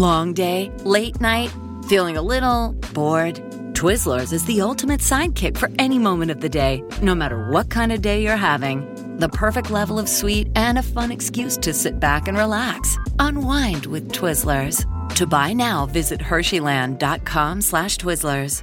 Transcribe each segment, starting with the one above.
Long day, late night, feeling a little bored. Twizzlers is the ultimate sidekick for any moment of the day, no matter what kind of day you're having. The perfect level of sweet and a fun excuse to sit back and relax. Unwind with Twizzlers. To buy now, visit Hersheyland.com slash Twizzlers.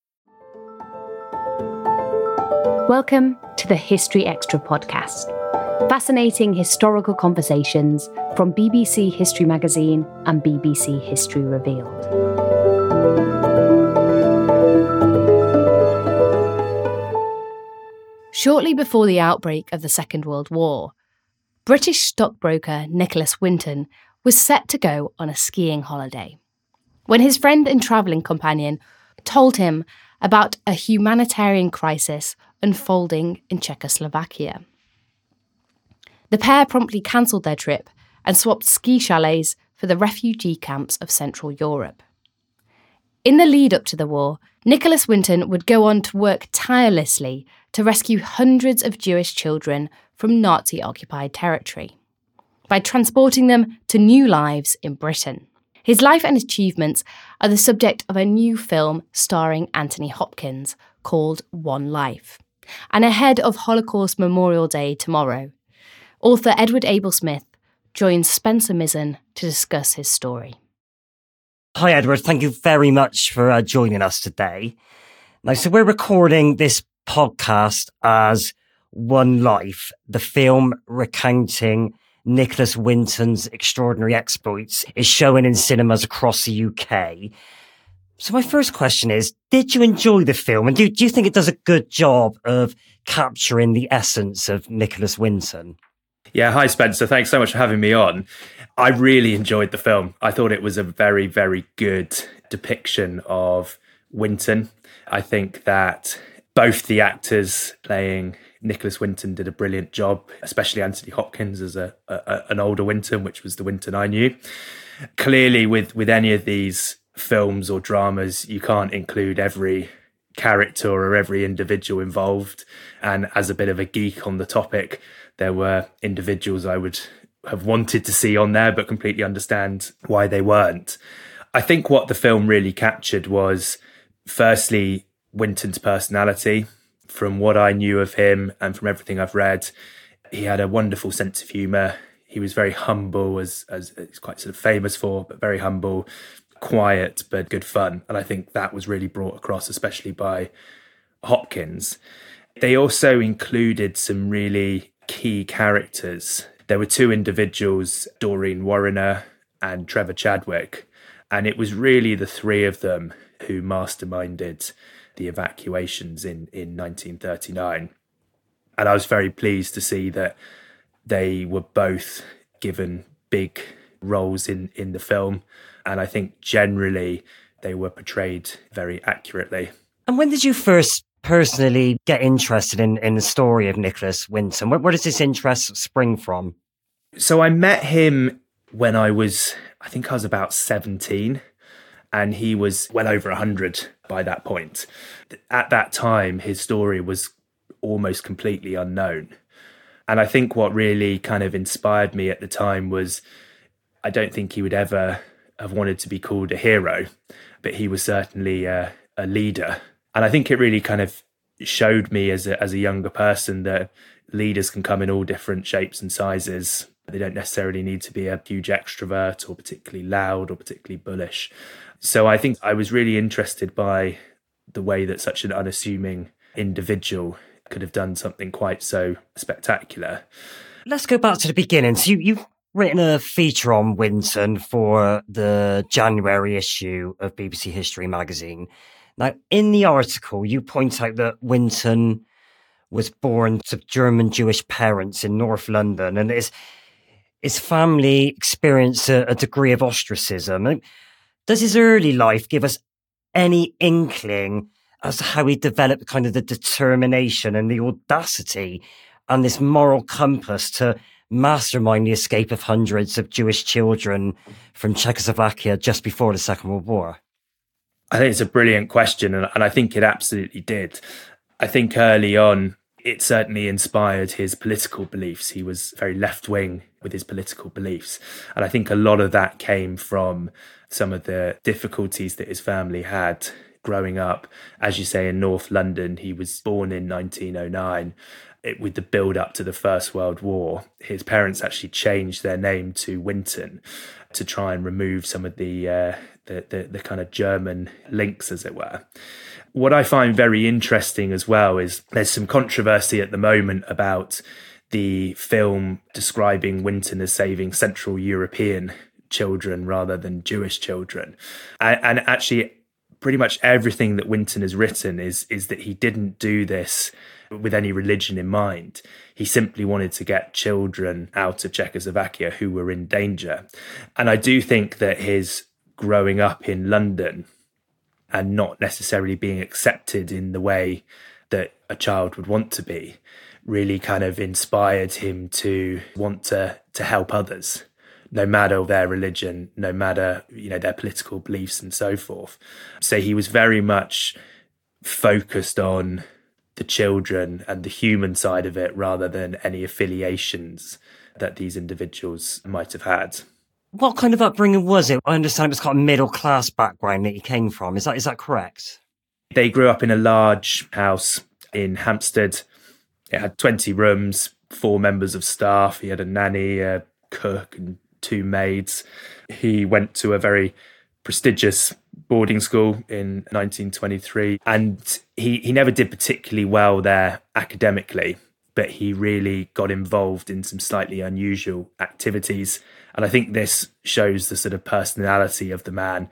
Welcome to the History Extra podcast. Fascinating historical conversations from BBC History Magazine and BBC History Revealed. Shortly before the outbreak of the Second World War, British stockbroker Nicholas Winton was set to go on a skiing holiday when his friend and travelling companion told him about a humanitarian crisis unfolding in Czechoslovakia. The pair promptly cancelled their trip and swapped ski chalets for the refugee camps of Central Europe. In the lead up to the war, Nicholas Winton would go on to work tirelessly to rescue hundreds of Jewish children from Nazi occupied territory by transporting them to new lives in Britain. His life and achievements are the subject of a new film starring Anthony Hopkins called One Life. And ahead of Holocaust Memorial Day tomorrow, author Edward Abel Smith joins Spencer Mizen to discuss his story. Hi, Edward. Thank you very much for uh, joining us today. Now, so we're recording this podcast as One Life, the film recounting Nicholas Winton's extraordinary exploits, is showing in cinemas across the UK. So my first question is, did you enjoy the film? And do, do you think it does a good job of capturing the essence of Nicholas Winton? Yeah, hi Spencer. Thanks so much for having me on. I really enjoyed the film. I thought it was a very, very good depiction of Winton. I think that both the actors playing Nicholas Winton did a brilliant job, especially Anthony Hopkins as a, a, an older Winton, which was the Winton I knew. Clearly, with with any of these films or dramas, you can't include every character or every individual involved. And as a bit of a geek on the topic, there were individuals I would have wanted to see on there, but completely understand why they weren't. I think what the film really captured was firstly, Winton's personality. From what I knew of him and from everything I've read, he had a wonderful sense of humour. He was very humble, as as he's quite sort of famous for, but very humble, quiet but good fun. And I think that was really brought across, especially by Hopkins. They also included some really key characters. There were two individuals, Doreen Warriner and Trevor Chadwick, and it was really the three of them who masterminded the evacuations in, in 1939. And I was very pleased to see that they were both given big roles in, in the film. And I think generally they were portrayed very accurately. And when did you first personally get interested in, in the story of Nicholas Winton? Where, where does this interest spring from? So I met him when I was, I think I was about 17, and he was well over 100 by that point. At that time, his story was almost completely unknown. And I think what really kind of inspired me at the time was I don't think he would ever have wanted to be called a hero, but he was certainly a, a leader. And I think it really kind of showed me as a, as a younger person that leaders can come in all different shapes and sizes. They don't necessarily need to be a huge extrovert or particularly loud or particularly bullish. So I think I was really interested by the way that such an unassuming individual could have done something quite so spectacular. Let's go back to the beginning. So you, you've written a feature on Winton for the January issue of BBC History magazine. Now, in the article, you point out that Winton was born to German Jewish parents in North London, and his his family experienced a, a degree of ostracism. Does his early life give us any inkling as to how he developed kind of the determination and the audacity and this moral compass to mastermind the escape of hundreds of Jewish children from Czechoslovakia just before the Second World War? I think it's a brilliant question, and, and I think it absolutely did. I think early on, it certainly inspired his political beliefs. He was very left wing with his political beliefs. And I think a lot of that came from some of the difficulties that his family had growing up. As you say, in North London, he was born in 1909. It, with the build up to the First World War, his parents actually changed their name to Winton to try and remove some of the, uh, the, the, the kind of German links, as it were. What I find very interesting as well is there's some controversy at the moment about the film describing Winton as saving Central European children rather than Jewish children, and, and actually pretty much everything that Winton has written is is that he didn't do this with any religion in mind. He simply wanted to get children out of Czechoslovakia who were in danger. And I do think that his growing up in London and not necessarily being accepted in the way that a child would want to be really kind of inspired him to want to to help others no matter their religion, no matter you know their political beliefs and so forth. So he was very much focused on the children and the human side of it rather than any affiliations that these individuals might have had. What kind of upbringing was it? I understand it was kind of middle class background that he came from. Is that is that correct? They grew up in a large house in Hampstead. It had 20 rooms, four members of staff. He had a nanny, a cook, and two maids. He went to a very prestigious boarding school in 1923 and he, he never did particularly well there academically but he really got involved in some slightly unusual activities. And i think this shows the sort of personality of the man.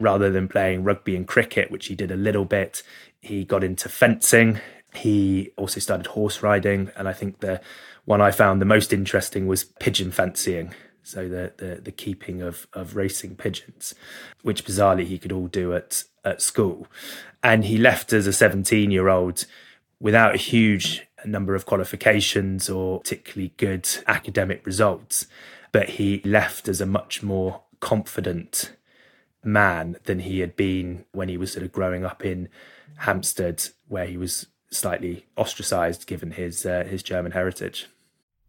Rather than playing rugby and cricket which he did a little bit he got into fencing. He also started horse riding and i think the one i found the most interesting was pigeon fancying so the, the, the keeping of, of racing pigeons, which bizarrely he could all do at, at school. And he left as a 17 year old without a huge number of qualifications or particularly good academic results. But he left as a much more confident man than he had been when he was sort of growing up in Hampstead, where he was slightly ostracized given his uh, his German heritage.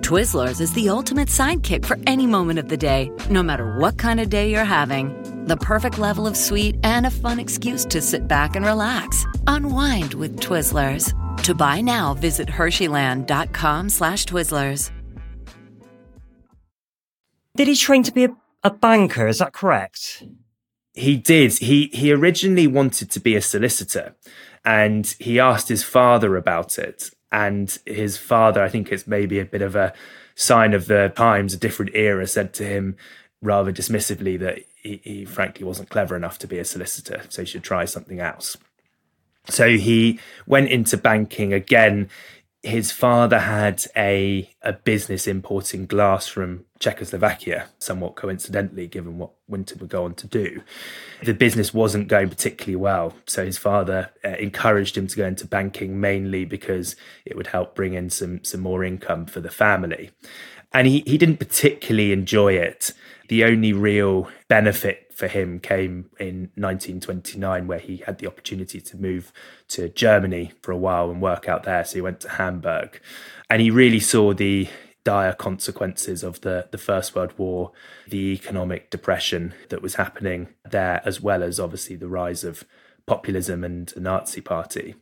Twizzlers is the ultimate sidekick for any moment of the day, no matter what kind of day you're having. The perfect level of sweet and a fun excuse to sit back and relax. Unwind with Twizzlers. To buy now, visit Hersheyland.com slash Twizzlers. Did he train to be a, a banker? Is that correct? He did. He he originally wanted to be a solicitor, and he asked his father about it. And his father, I think it's maybe a bit of a sign of the times, a different era, said to him rather dismissively that he, he frankly wasn't clever enough to be a solicitor, so he should try something else. So he went into banking again his father had a a business importing glass from Czechoslovakia, somewhat coincidentally, given what Winton would go on to do. The business wasn't going particularly well, so his father uh, encouraged him to go into banking mainly because it would help bring in some some more income for the family. And he, he didn't particularly enjoy it. The only real benefit for him came in 1929, where he had the opportunity to move to Germany for a while and work out there. So he went to Hamburg, and he really saw the dire consequences of the, the First World War, the economic depression that was happening there, as well as obviously the rise of populism and the Nazi Party.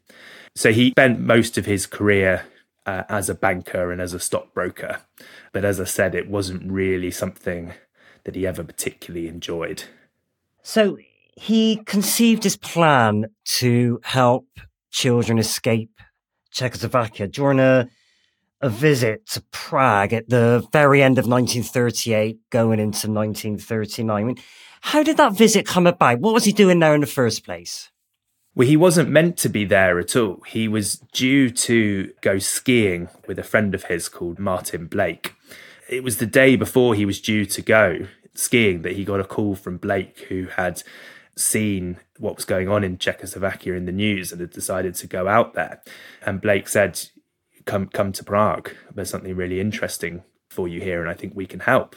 So he spent most of his career uh, as a banker and as a stockbroker. But as I said, it wasn't really something that he ever particularly enjoyed. So he conceived his plan to help children escape Czechoslovakia during a a visit to Prague at the very end of 1938, going into 1939. I mean, how did that visit come about? What was he doing there in the first place? Well, he wasn't meant to be there at all. He was due to go skiing with a friend of his called Martin Blake. It was the day before he was due to go skiing that he got a call from Blake, who had seen what was going on in Czechoslovakia in the news and had decided to go out there. And Blake said, "Come, come to Prague. There's something really interesting for you here, and I think we can help."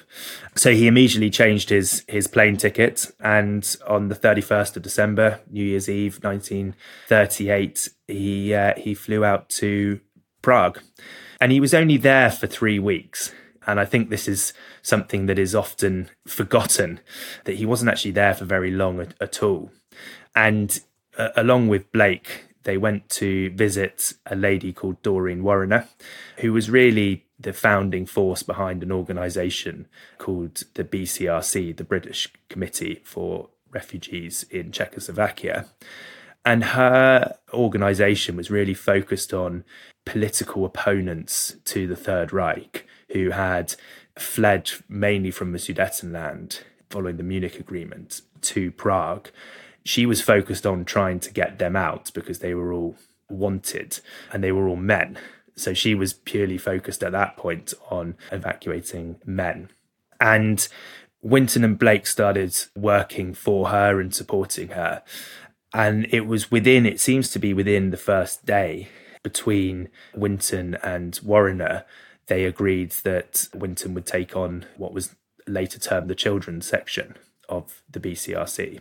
So he immediately changed his his plane ticket, and on the 31st of December, New Year's Eve, 1938, he uh, he flew out to Prague, and he was only there for three weeks. And I think this is something that is often forgotten that he wasn't actually there for very long at, at all. And uh, along with Blake, they went to visit a lady called Doreen Warriner, who was really the founding force behind an organization called the BCRC, the British Committee for Refugees in Czechoslovakia. And her organization was really focused on political opponents to the Third Reich who had fled mainly from the Sudetenland following the Munich Agreement to Prague. She was focused on trying to get them out because they were all wanted and they were all men. So she was purely focused at that point on evacuating men. And Winton and Blake started working for her and supporting her. And it was within, it seems to be within the first day between Winton and Warriner they agreed that Winton would take on what was later termed the children's section of the BCRC.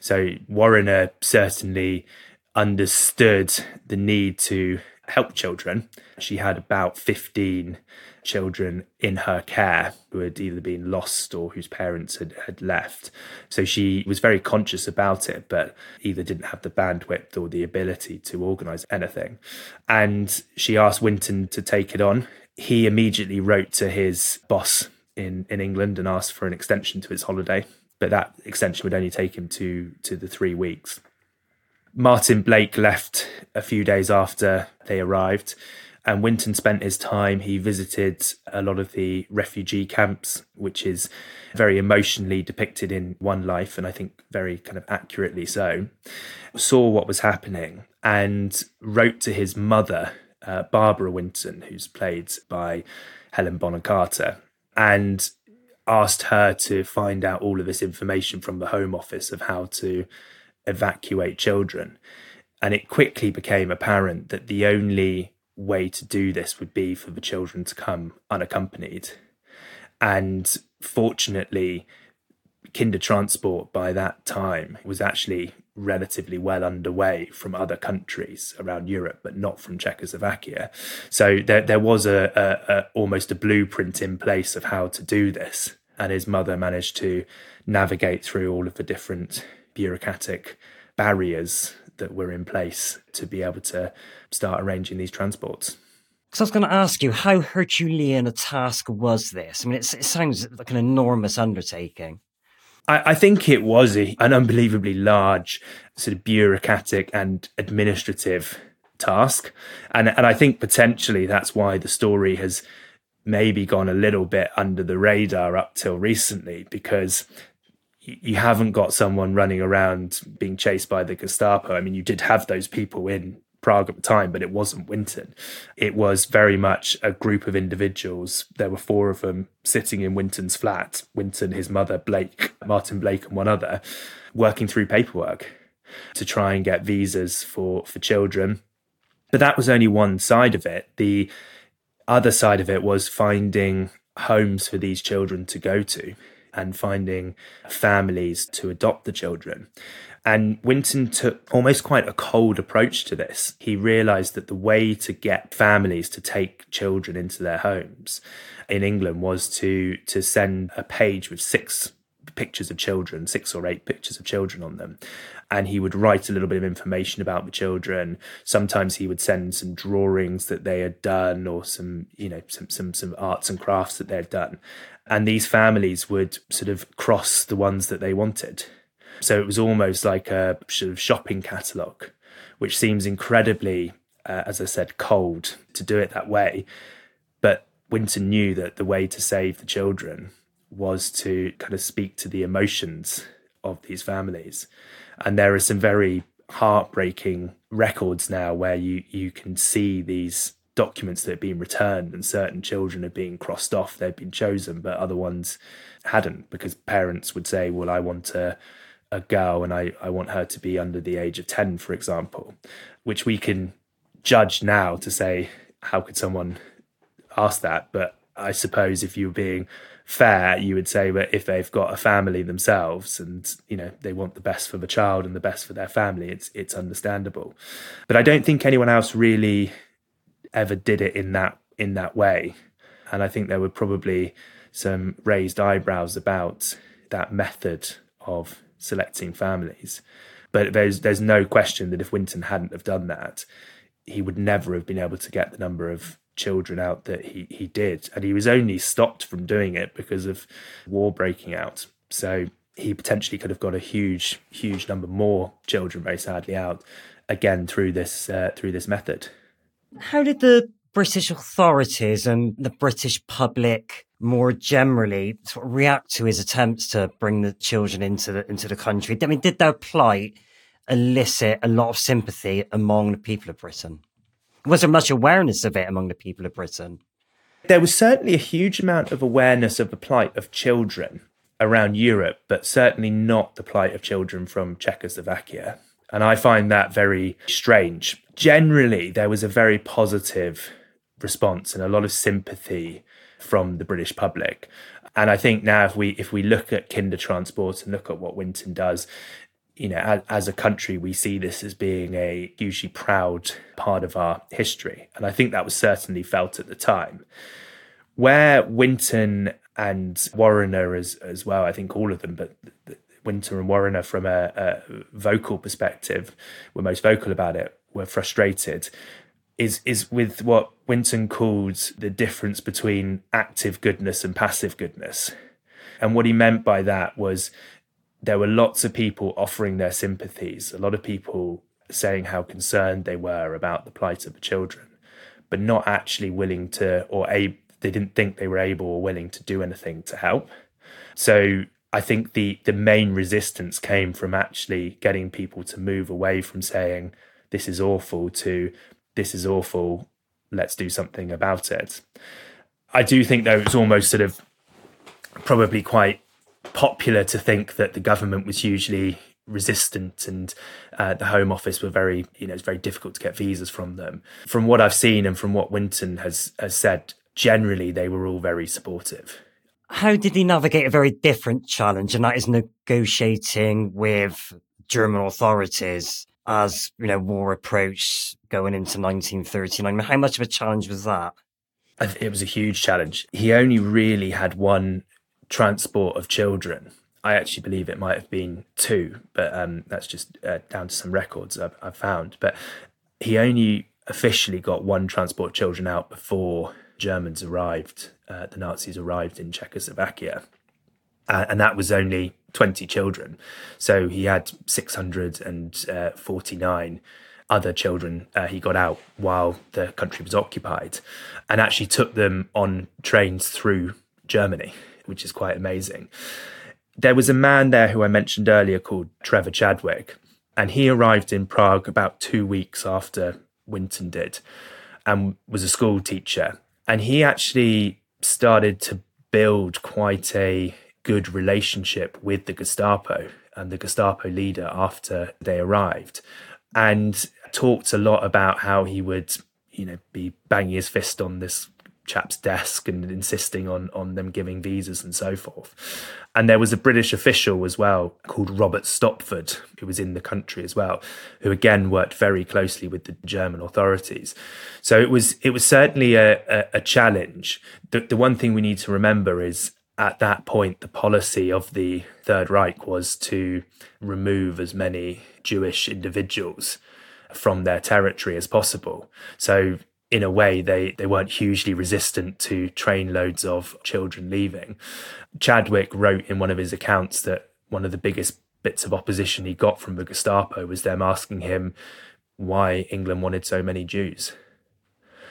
So Warriner certainly understood the need to help children. She had about 15 children in her care who had either been lost or whose parents had, had left. So she was very conscious about it, but either didn't have the bandwidth or the ability to organise anything. And she asked Winton to take it on. He immediately wrote to his boss in, in England and asked for an extension to his holiday, but that extension would only take him to, to the three weeks. Martin Blake left a few days after they arrived, and Winton spent his time. He visited a lot of the refugee camps, which is very emotionally depicted in One Life, and I think very kind of accurately so. Saw what was happening and wrote to his mother, uh, Barbara Winton, who's played by Helen Bonham Carter, and asked her to find out all of this information from the Home Office of how to evacuate children. And it quickly became apparent that the only way to do this would be for the children to come unaccompanied. And fortunately, Kindertransport by that time was actually relatively well underway from other countries around Europe, but not from Czechoslovakia. So there, there was a, a, a almost a blueprint in place of how to do this. And his mother managed to navigate through all of the different bureaucratic barriers that were in place to be able to start arranging these transports. So I was going to ask you, how Herculean a task was this? I mean, it sounds like an enormous undertaking. I, I think it was a, an unbelievably large, sort of bureaucratic and administrative task, and and I think potentially that's why the story has maybe gone a little bit under the radar up till recently because you haven't got someone running around being chased by the Gestapo. I mean, you did have those people in Prague at the time, but it wasn't Winton. It was very much a group of individuals. There were four of them sitting in Winton's flat Winton, his mother, Blake, Martin Blake, and one other, working through paperwork to try and get visas for, for children. But that was only one side of it. The other side of it was finding homes for these children to go to and finding families to adopt the children. And Winton took almost quite a cold approach to this. He realized that the way to get families to take children into their homes in England was to to send a page with six pictures of children, six or eight pictures of children on them. And he would write a little bit of information about the children. Sometimes he would send some drawings that they had done or some, you know, some some some arts and crafts that they had done. And these families would sort of cross the ones that they wanted. So it was almost like a sort of shopping catalogue, which seems incredibly, uh, as I said, cold to do it that way. But Winton knew that the way to save the children was to kind of speak to the emotions of these families. And there are some very heartbreaking records now where you you can see these documents that have been returned and certain children are being crossed off they've been chosen but other ones hadn't because parents would say well i want a, a girl and I, I want her to be under the age of 10 for example which we can judge now to say how could someone ask that but i suppose if you're being fair, you would say that if they've got a family themselves and you know they want the best for the child and the best for their family, it's it's understandable. But I don't think anyone else really ever did it in that in that way, and I think there were probably some raised eyebrows about that method of selecting families. But there's there's no question that if Winton hadn't have done that, he would never have been able to get the number of children out that he, he did. And he was only stopped from doing it because of war breaking out. So he potentially could have got a huge, huge number more children, very sadly, out again through this uh, through this method. How did the British authorities and the British public more generally sort of react to his attempts to bring the children into the into the country? I mean, did their plight elicit a lot of sympathy among the people of Britain? Was there much awareness of it among the people of Britain? There was certainly a huge amount of awareness of the plight of children around Europe, but certainly not the plight of children from Czechoslovakia. And I find that very strange. Generally, there was a very positive response and a lot of sympathy from the British public. And I think now if we if we look at Kindertransport and look at what Winton does, you know, as, as, a country, we see this as being a hugely proud part of our history. And I think that was certainly felt at the time. Where Winton and Warriner as, as well, I think all of them, but Winton and Warriner from a, a vocal perspective were most vocal about it, were frustrated, is, is with what Winton called the difference between active goodness and passive goodness. And what he meant by that was there were lots of people offering their sympathies, a lot of people saying how concerned they were about the plight of the children, but not actually willing to, or they didn't think they were able or willing to do anything to help. So I think the the main resistance came from actually getting people to move away from saying this is awful to this is awful, let's do something about it. I do think though it was almost sort of probably quite popular to think that the government was hugely resistant and uh, the home office were very you know it's very difficult to get visas from them from what i've seen and from what winton has has said generally they were all very supportive how did he navigate a very different challenge and that is negotiating with german authorities as you know war approached going into 1939 how much of a challenge was that it was a huge challenge he only really had one transport of children. I actually believe it might have been two, but um, that's just uh, down to some records I've, I've, found. But he only officially got one transport of children out before Germans arrived, uh, the Nazis arrived in Czechoslovakia. Uh, and that was only 20 children. So he had 649 other children uh, he got out while the country was occupied and actually took them on trains through Germany which is quite amazing. There was a man there who I mentioned earlier called Trevor Chadwick, and he arrived in Prague about two weeks after Winton did and was a school teacher. And he actually started to build quite a good relationship with the Gestapo and the Gestapo leader after they arrived and talked a lot about how he would you know be banging his fist on this chap's desk and insisting on on them giving visas and so forth. And there was a British official as well called Robert Stopford, who was in the country as well, who again worked very closely with the German authorities. So it was it was certainly a, a, a challenge. The, the one thing we need to remember is at that point, the policy of the Third Reich was to remove as many Jewish individuals from their territory as possible. So in a way they they weren't hugely resistant to train loads of children leaving. Chadwick wrote in one of his accounts that one of the biggest bits of opposition he got from the Gestapo was them asking him why England wanted so many Jews.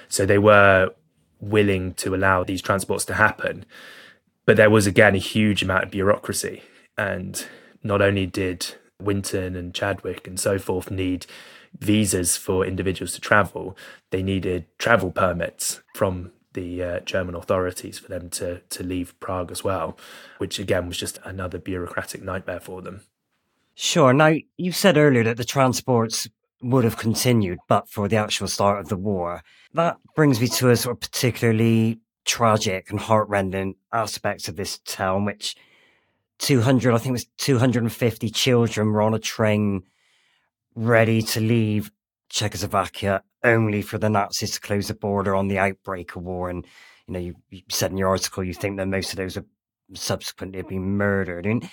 So they were willing to allow these transports to happen. But there was again a huge amount of bureaucracy. And not only did Winton and Chadwick and so forth need visas for individuals to travel, they needed travel permits from the uh, German authorities for them to to leave Prague as well, which again was just another bureaucratic nightmare for them. Sure. Now you said earlier that the transports would have continued, but for the actual start of the war. That brings me to a sort of particularly tragic and heartrending aspect of this town, which 200, I think it was 250 children were on a train ready to leave Czechoslovakia only for the Nazis to close the border on the outbreak of war. And, you know, you, you said in your article you think that most of those have subsequently been murdered. I mean,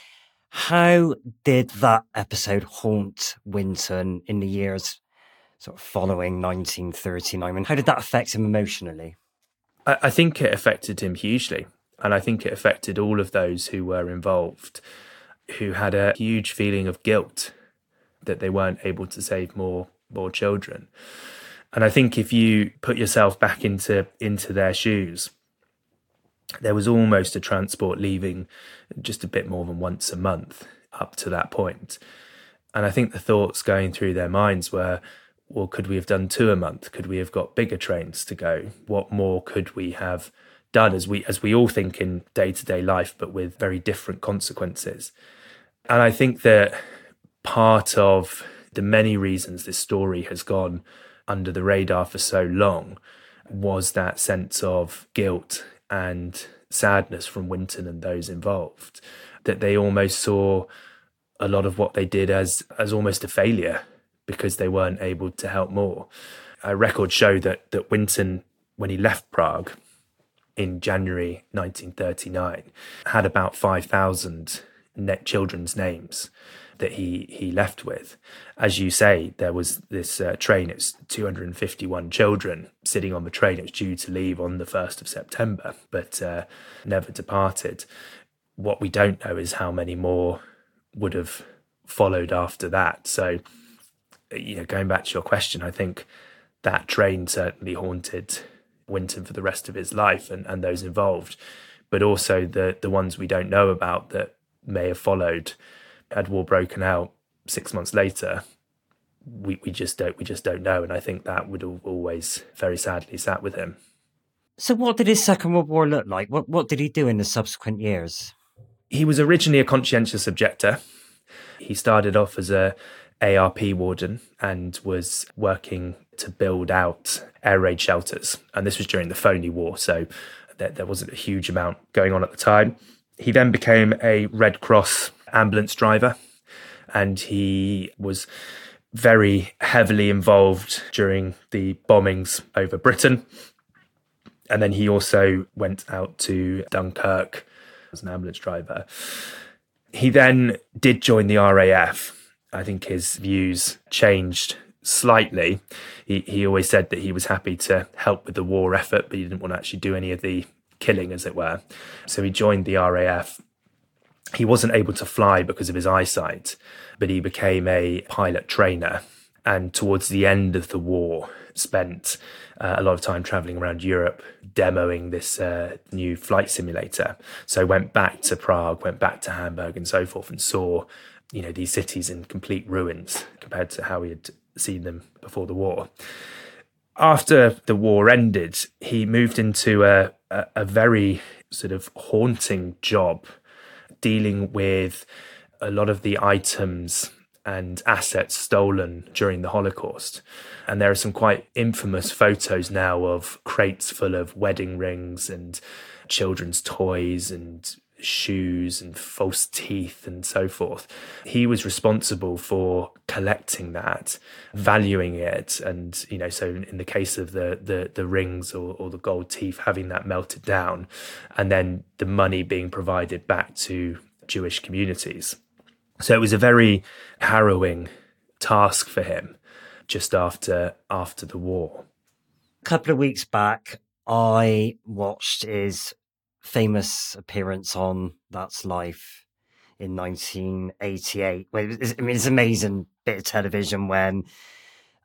how did that episode haunt Winton in the years sort of following 1939? I mean, how did that affect him emotionally? I, I think it affected him hugely. And I think it affected all of those who were involved, who had a huge feeling of guilt that they weren't able to save more more children. And I think if you put yourself back into into their shoes, there was almost a transport leaving just a bit more than once a month up to that point. And I think the thoughts going through their minds were, well, could we have done two a month? Could we have got bigger trains to go? What more could we have done as we as we all think in day-to-day life, but with very different consequences? And I think that part of the many reasons this story has gone under the radar for so long was that sense of guilt and sadness from Winton and those involved that they almost saw a lot of what they did as as almost a failure because they weren't able to help more. A record show that that Winton, when he left Prague in January 1939, had about 5,000 net children's names that he he left with. As you say, there was this uh, train. It was 251 children sitting on the train. It was due to leave on the 1st of September, but uh, never departed. What we don't know is how many more would have followed after that. So, you know, going back to your question, I think that train certainly haunted Winton for the rest of his life and, and those involved, but also the the ones we don't know about that may have followed had war broken out six months later we, we just don't we just don't know. And i think that would have always very sadly sat with him. So what did his second world war look like? What what did he do in the subsequent years? He was originally a conscientious objector. He started off as a arp warden and was working to build out air raid shelters. And this was during the phony war so there, there wasn't a huge amount going on at the time. He then became a red cross ambulance driver, and he was very heavily involved during the bombings over Britain. And then he also went out to Dunkirk as an ambulance driver. He then did join the RAF. I think his views changed slightly. He, he always said that he was happy to help with the war effort, but he didn't want to actually do any of the killing, as it were. So he joined the RAF he wasn't able to fly because of his eyesight, but he became a pilot trainer. And towards the end of the war, spent uh, a lot of time traveling around Europe demoing this uh, new flight simulator. So went back to Prague, went back to Hamburg, and so forth, and saw you know these cities in complete ruins compared to how he had seen them before the war. After the war ended, he moved into a, a, a very sort of haunting job dealing with a lot of the items and assets stolen during the Holocaust. And there are some quite infamous photos now of crates full of wedding rings and children's toys and shoes and false teeth and so forth. He was responsible for collecting that, valuing it, and you know, so in the case of the the the rings or, or the gold teeth, having that melted down, and then the money being provided back to Jewish communities. So it was a very harrowing task for him just after after the war. A couple of weeks back, I watched his famous appearance on That's Life in 1988. I mean, it's an amazing bit of television when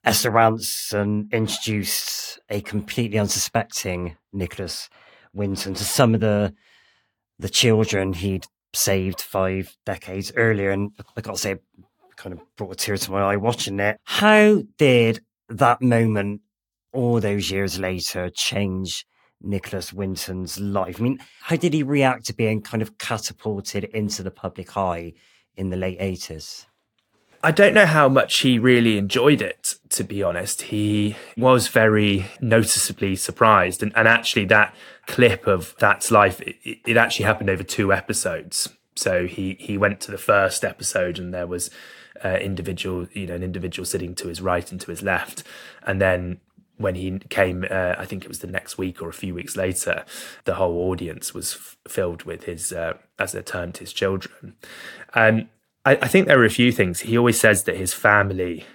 Esther Rantzen introduced a completely unsuspecting Nicholas Winton to some of the the children he'd saved five decades earlier. And I got to say, kind of brought a tear to my eye watching it. How did that moment, all those years later, change Nicholas Winton's life? I mean, how did he react to being kind of catapulted into the public eye in the late 80s? I don't know how much he really enjoyed it, to be honest. He was very noticeably surprised. And, and actually, that clip of That's Life, it, it actually happened over two episodes. So he, he went to the first episode and there was uh, individual, you know, an individual sitting to his right and to his left. And then when he came, uh, I think it was the next week or a few weeks later, the whole audience was f- filled with his, uh, as they termed his children. And I, I think there are a few things. He always says that his family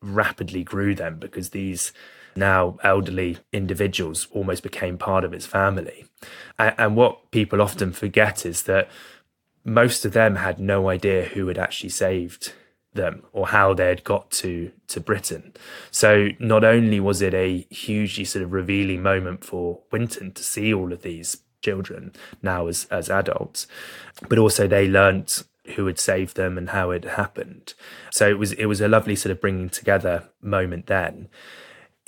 rapidly grew them because these now elderly individuals almost became part of his family. And, and, what people often forget is that most of them had no idea who had actually saved them or how they had got to to Britain. So not only was it a hugely sort of revealing moment for Winton to see all of these children now as as adults, but also they learnt who had saved them and how it happened. So it was it was a lovely sort of bringing together moment then.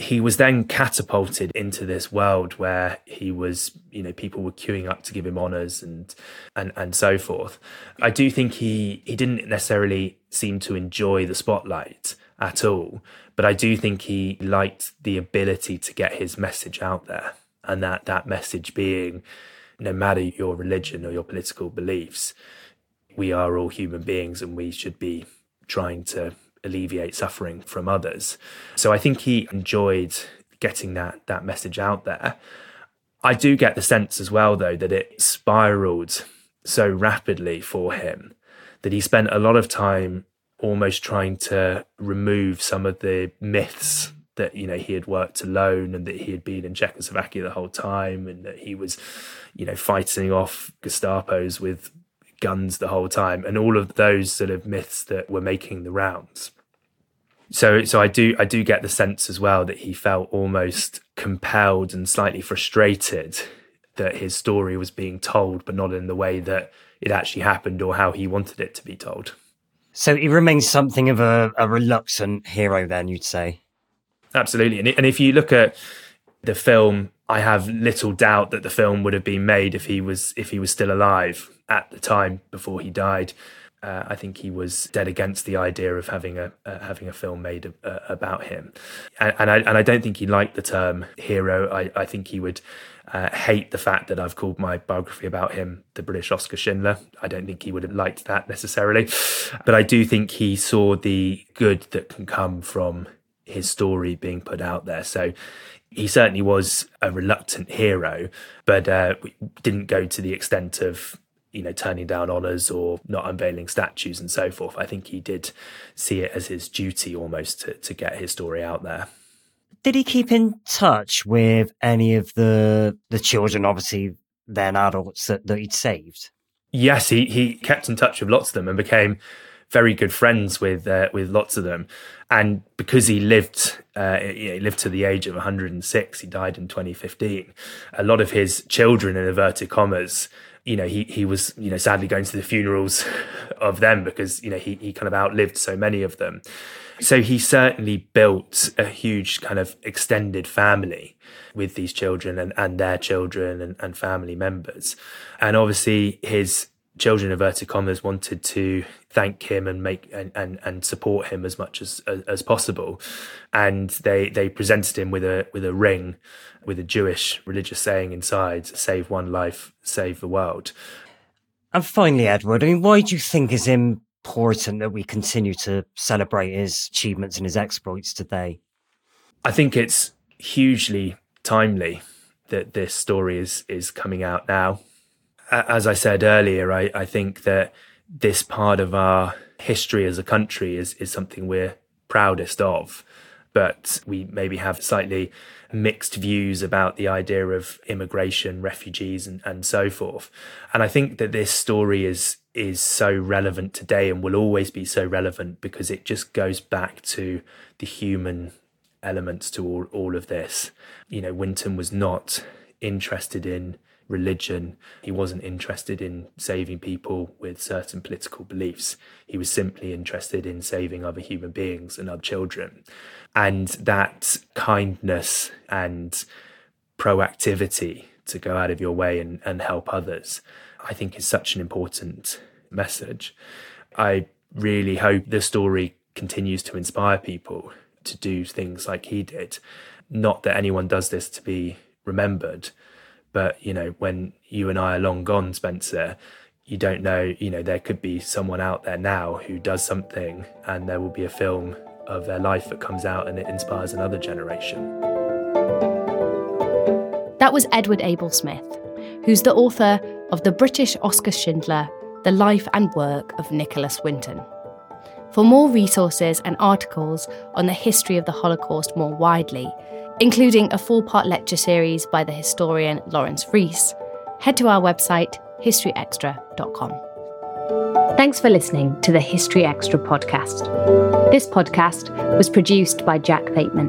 He was then catapulted into this world where he was, you know, people were queuing up to give him honors and and and so forth. I do think he he didn't necessarily seem to enjoy the spotlight at all, but I do think he liked the ability to get his message out there, and that that message being, no matter your religion or your political beliefs, we are all human beings and we should be trying to alleviate suffering from others. So I think he enjoyed getting that that message out there. I do get the sense as well though that it spiraled so rapidly for him that he spent a lot of time almost trying to remove some of the myths that you know he had worked alone and that he had been in Czechoslovakia the whole time and that he was you know fighting off Gestapos with guns the whole time and all of those sort of myths that were making the rounds so so I do I do get the sense as well that he felt almost compelled and slightly frustrated that his story was being told but not in the way that it actually happened or how he wanted it to be told. So he remains something of a, a reluctant hero then you'd say. Absolutely. And and if you look at the film I have little doubt that the film would have been made if he was if he was still alive at the time before he died uh, I think he was dead against the idea of having a uh, having a film made uh, about him, and, and, I and I don't think he liked the term hero. I, I think he would uh, hate the fact that I've called my biography about him the British Oskar Schindler. I don't think he would have liked that necessarily, but I do think he saw the good that can come from his story being put out there. So he certainly was a reluctant hero, but uh, didn't go to the extent of you know, turning down honours or not unveiling statues and so forth. I think he did see it as his duty almost to, to get his story out there. Did he keep in touch with any of the the children, obviously then adults that, that he'd saved? Yes, he, he kept in touch with lots of them and became very good friends with uh, with lots of them. And because he lived, uh, he lived to the age of 106, he died in 2015. A lot of his children, in inverted commas, you know, he he was, you know, sadly going to the funerals of them because, you know, he, he kind of outlived so many of them. So he certainly built a huge kind of extended family with these children and, and their children and, and family members. And obviously his children inverted commas wanted to thank him and make and, and, and support him as much as, as, as possible. And they they presented him with a with a ring with a Jewish religious saying inside save one life save the world. And finally Edward I mean why do you think is important that we continue to celebrate his achievements and his exploits today? I think it's hugely timely that this story is is coming out now as I said earlier, I, I think that this part of our history as a country is, is something we're proudest of. But we maybe have slightly mixed views about the idea of immigration, refugees, and, and so forth. And I think that this story is is so relevant today and will always be so relevant because it just goes back to the human elements to all, all of this. You know, Winton was not interested in religion. He wasn't interested in saving people with certain political beliefs. He was simply interested in saving other human beings and other children. And that kindness and proactivity to go out of your way and, and help others, I think is such an important message. I really hope the story continues to inspire people to do things like he did. Not that anyone does this to be remembered, but, you know, when you and I are long gone, Spencer, you don't know, you know, there could be someone out there now who does something and there will be a film of their life that comes out and it inspires another generation. That was Edward Abel Smith, who's the author of The British Oskar Schindler The Life and Work of Nicholas Winton. For more resources and articles on the history of the Holocaust more widely, including a four part lecture series by the historian Laurence Rees, head to our website, historyextra.com. Thanks for listening to the History Extra podcast. This podcast was produced by Jack Bateman.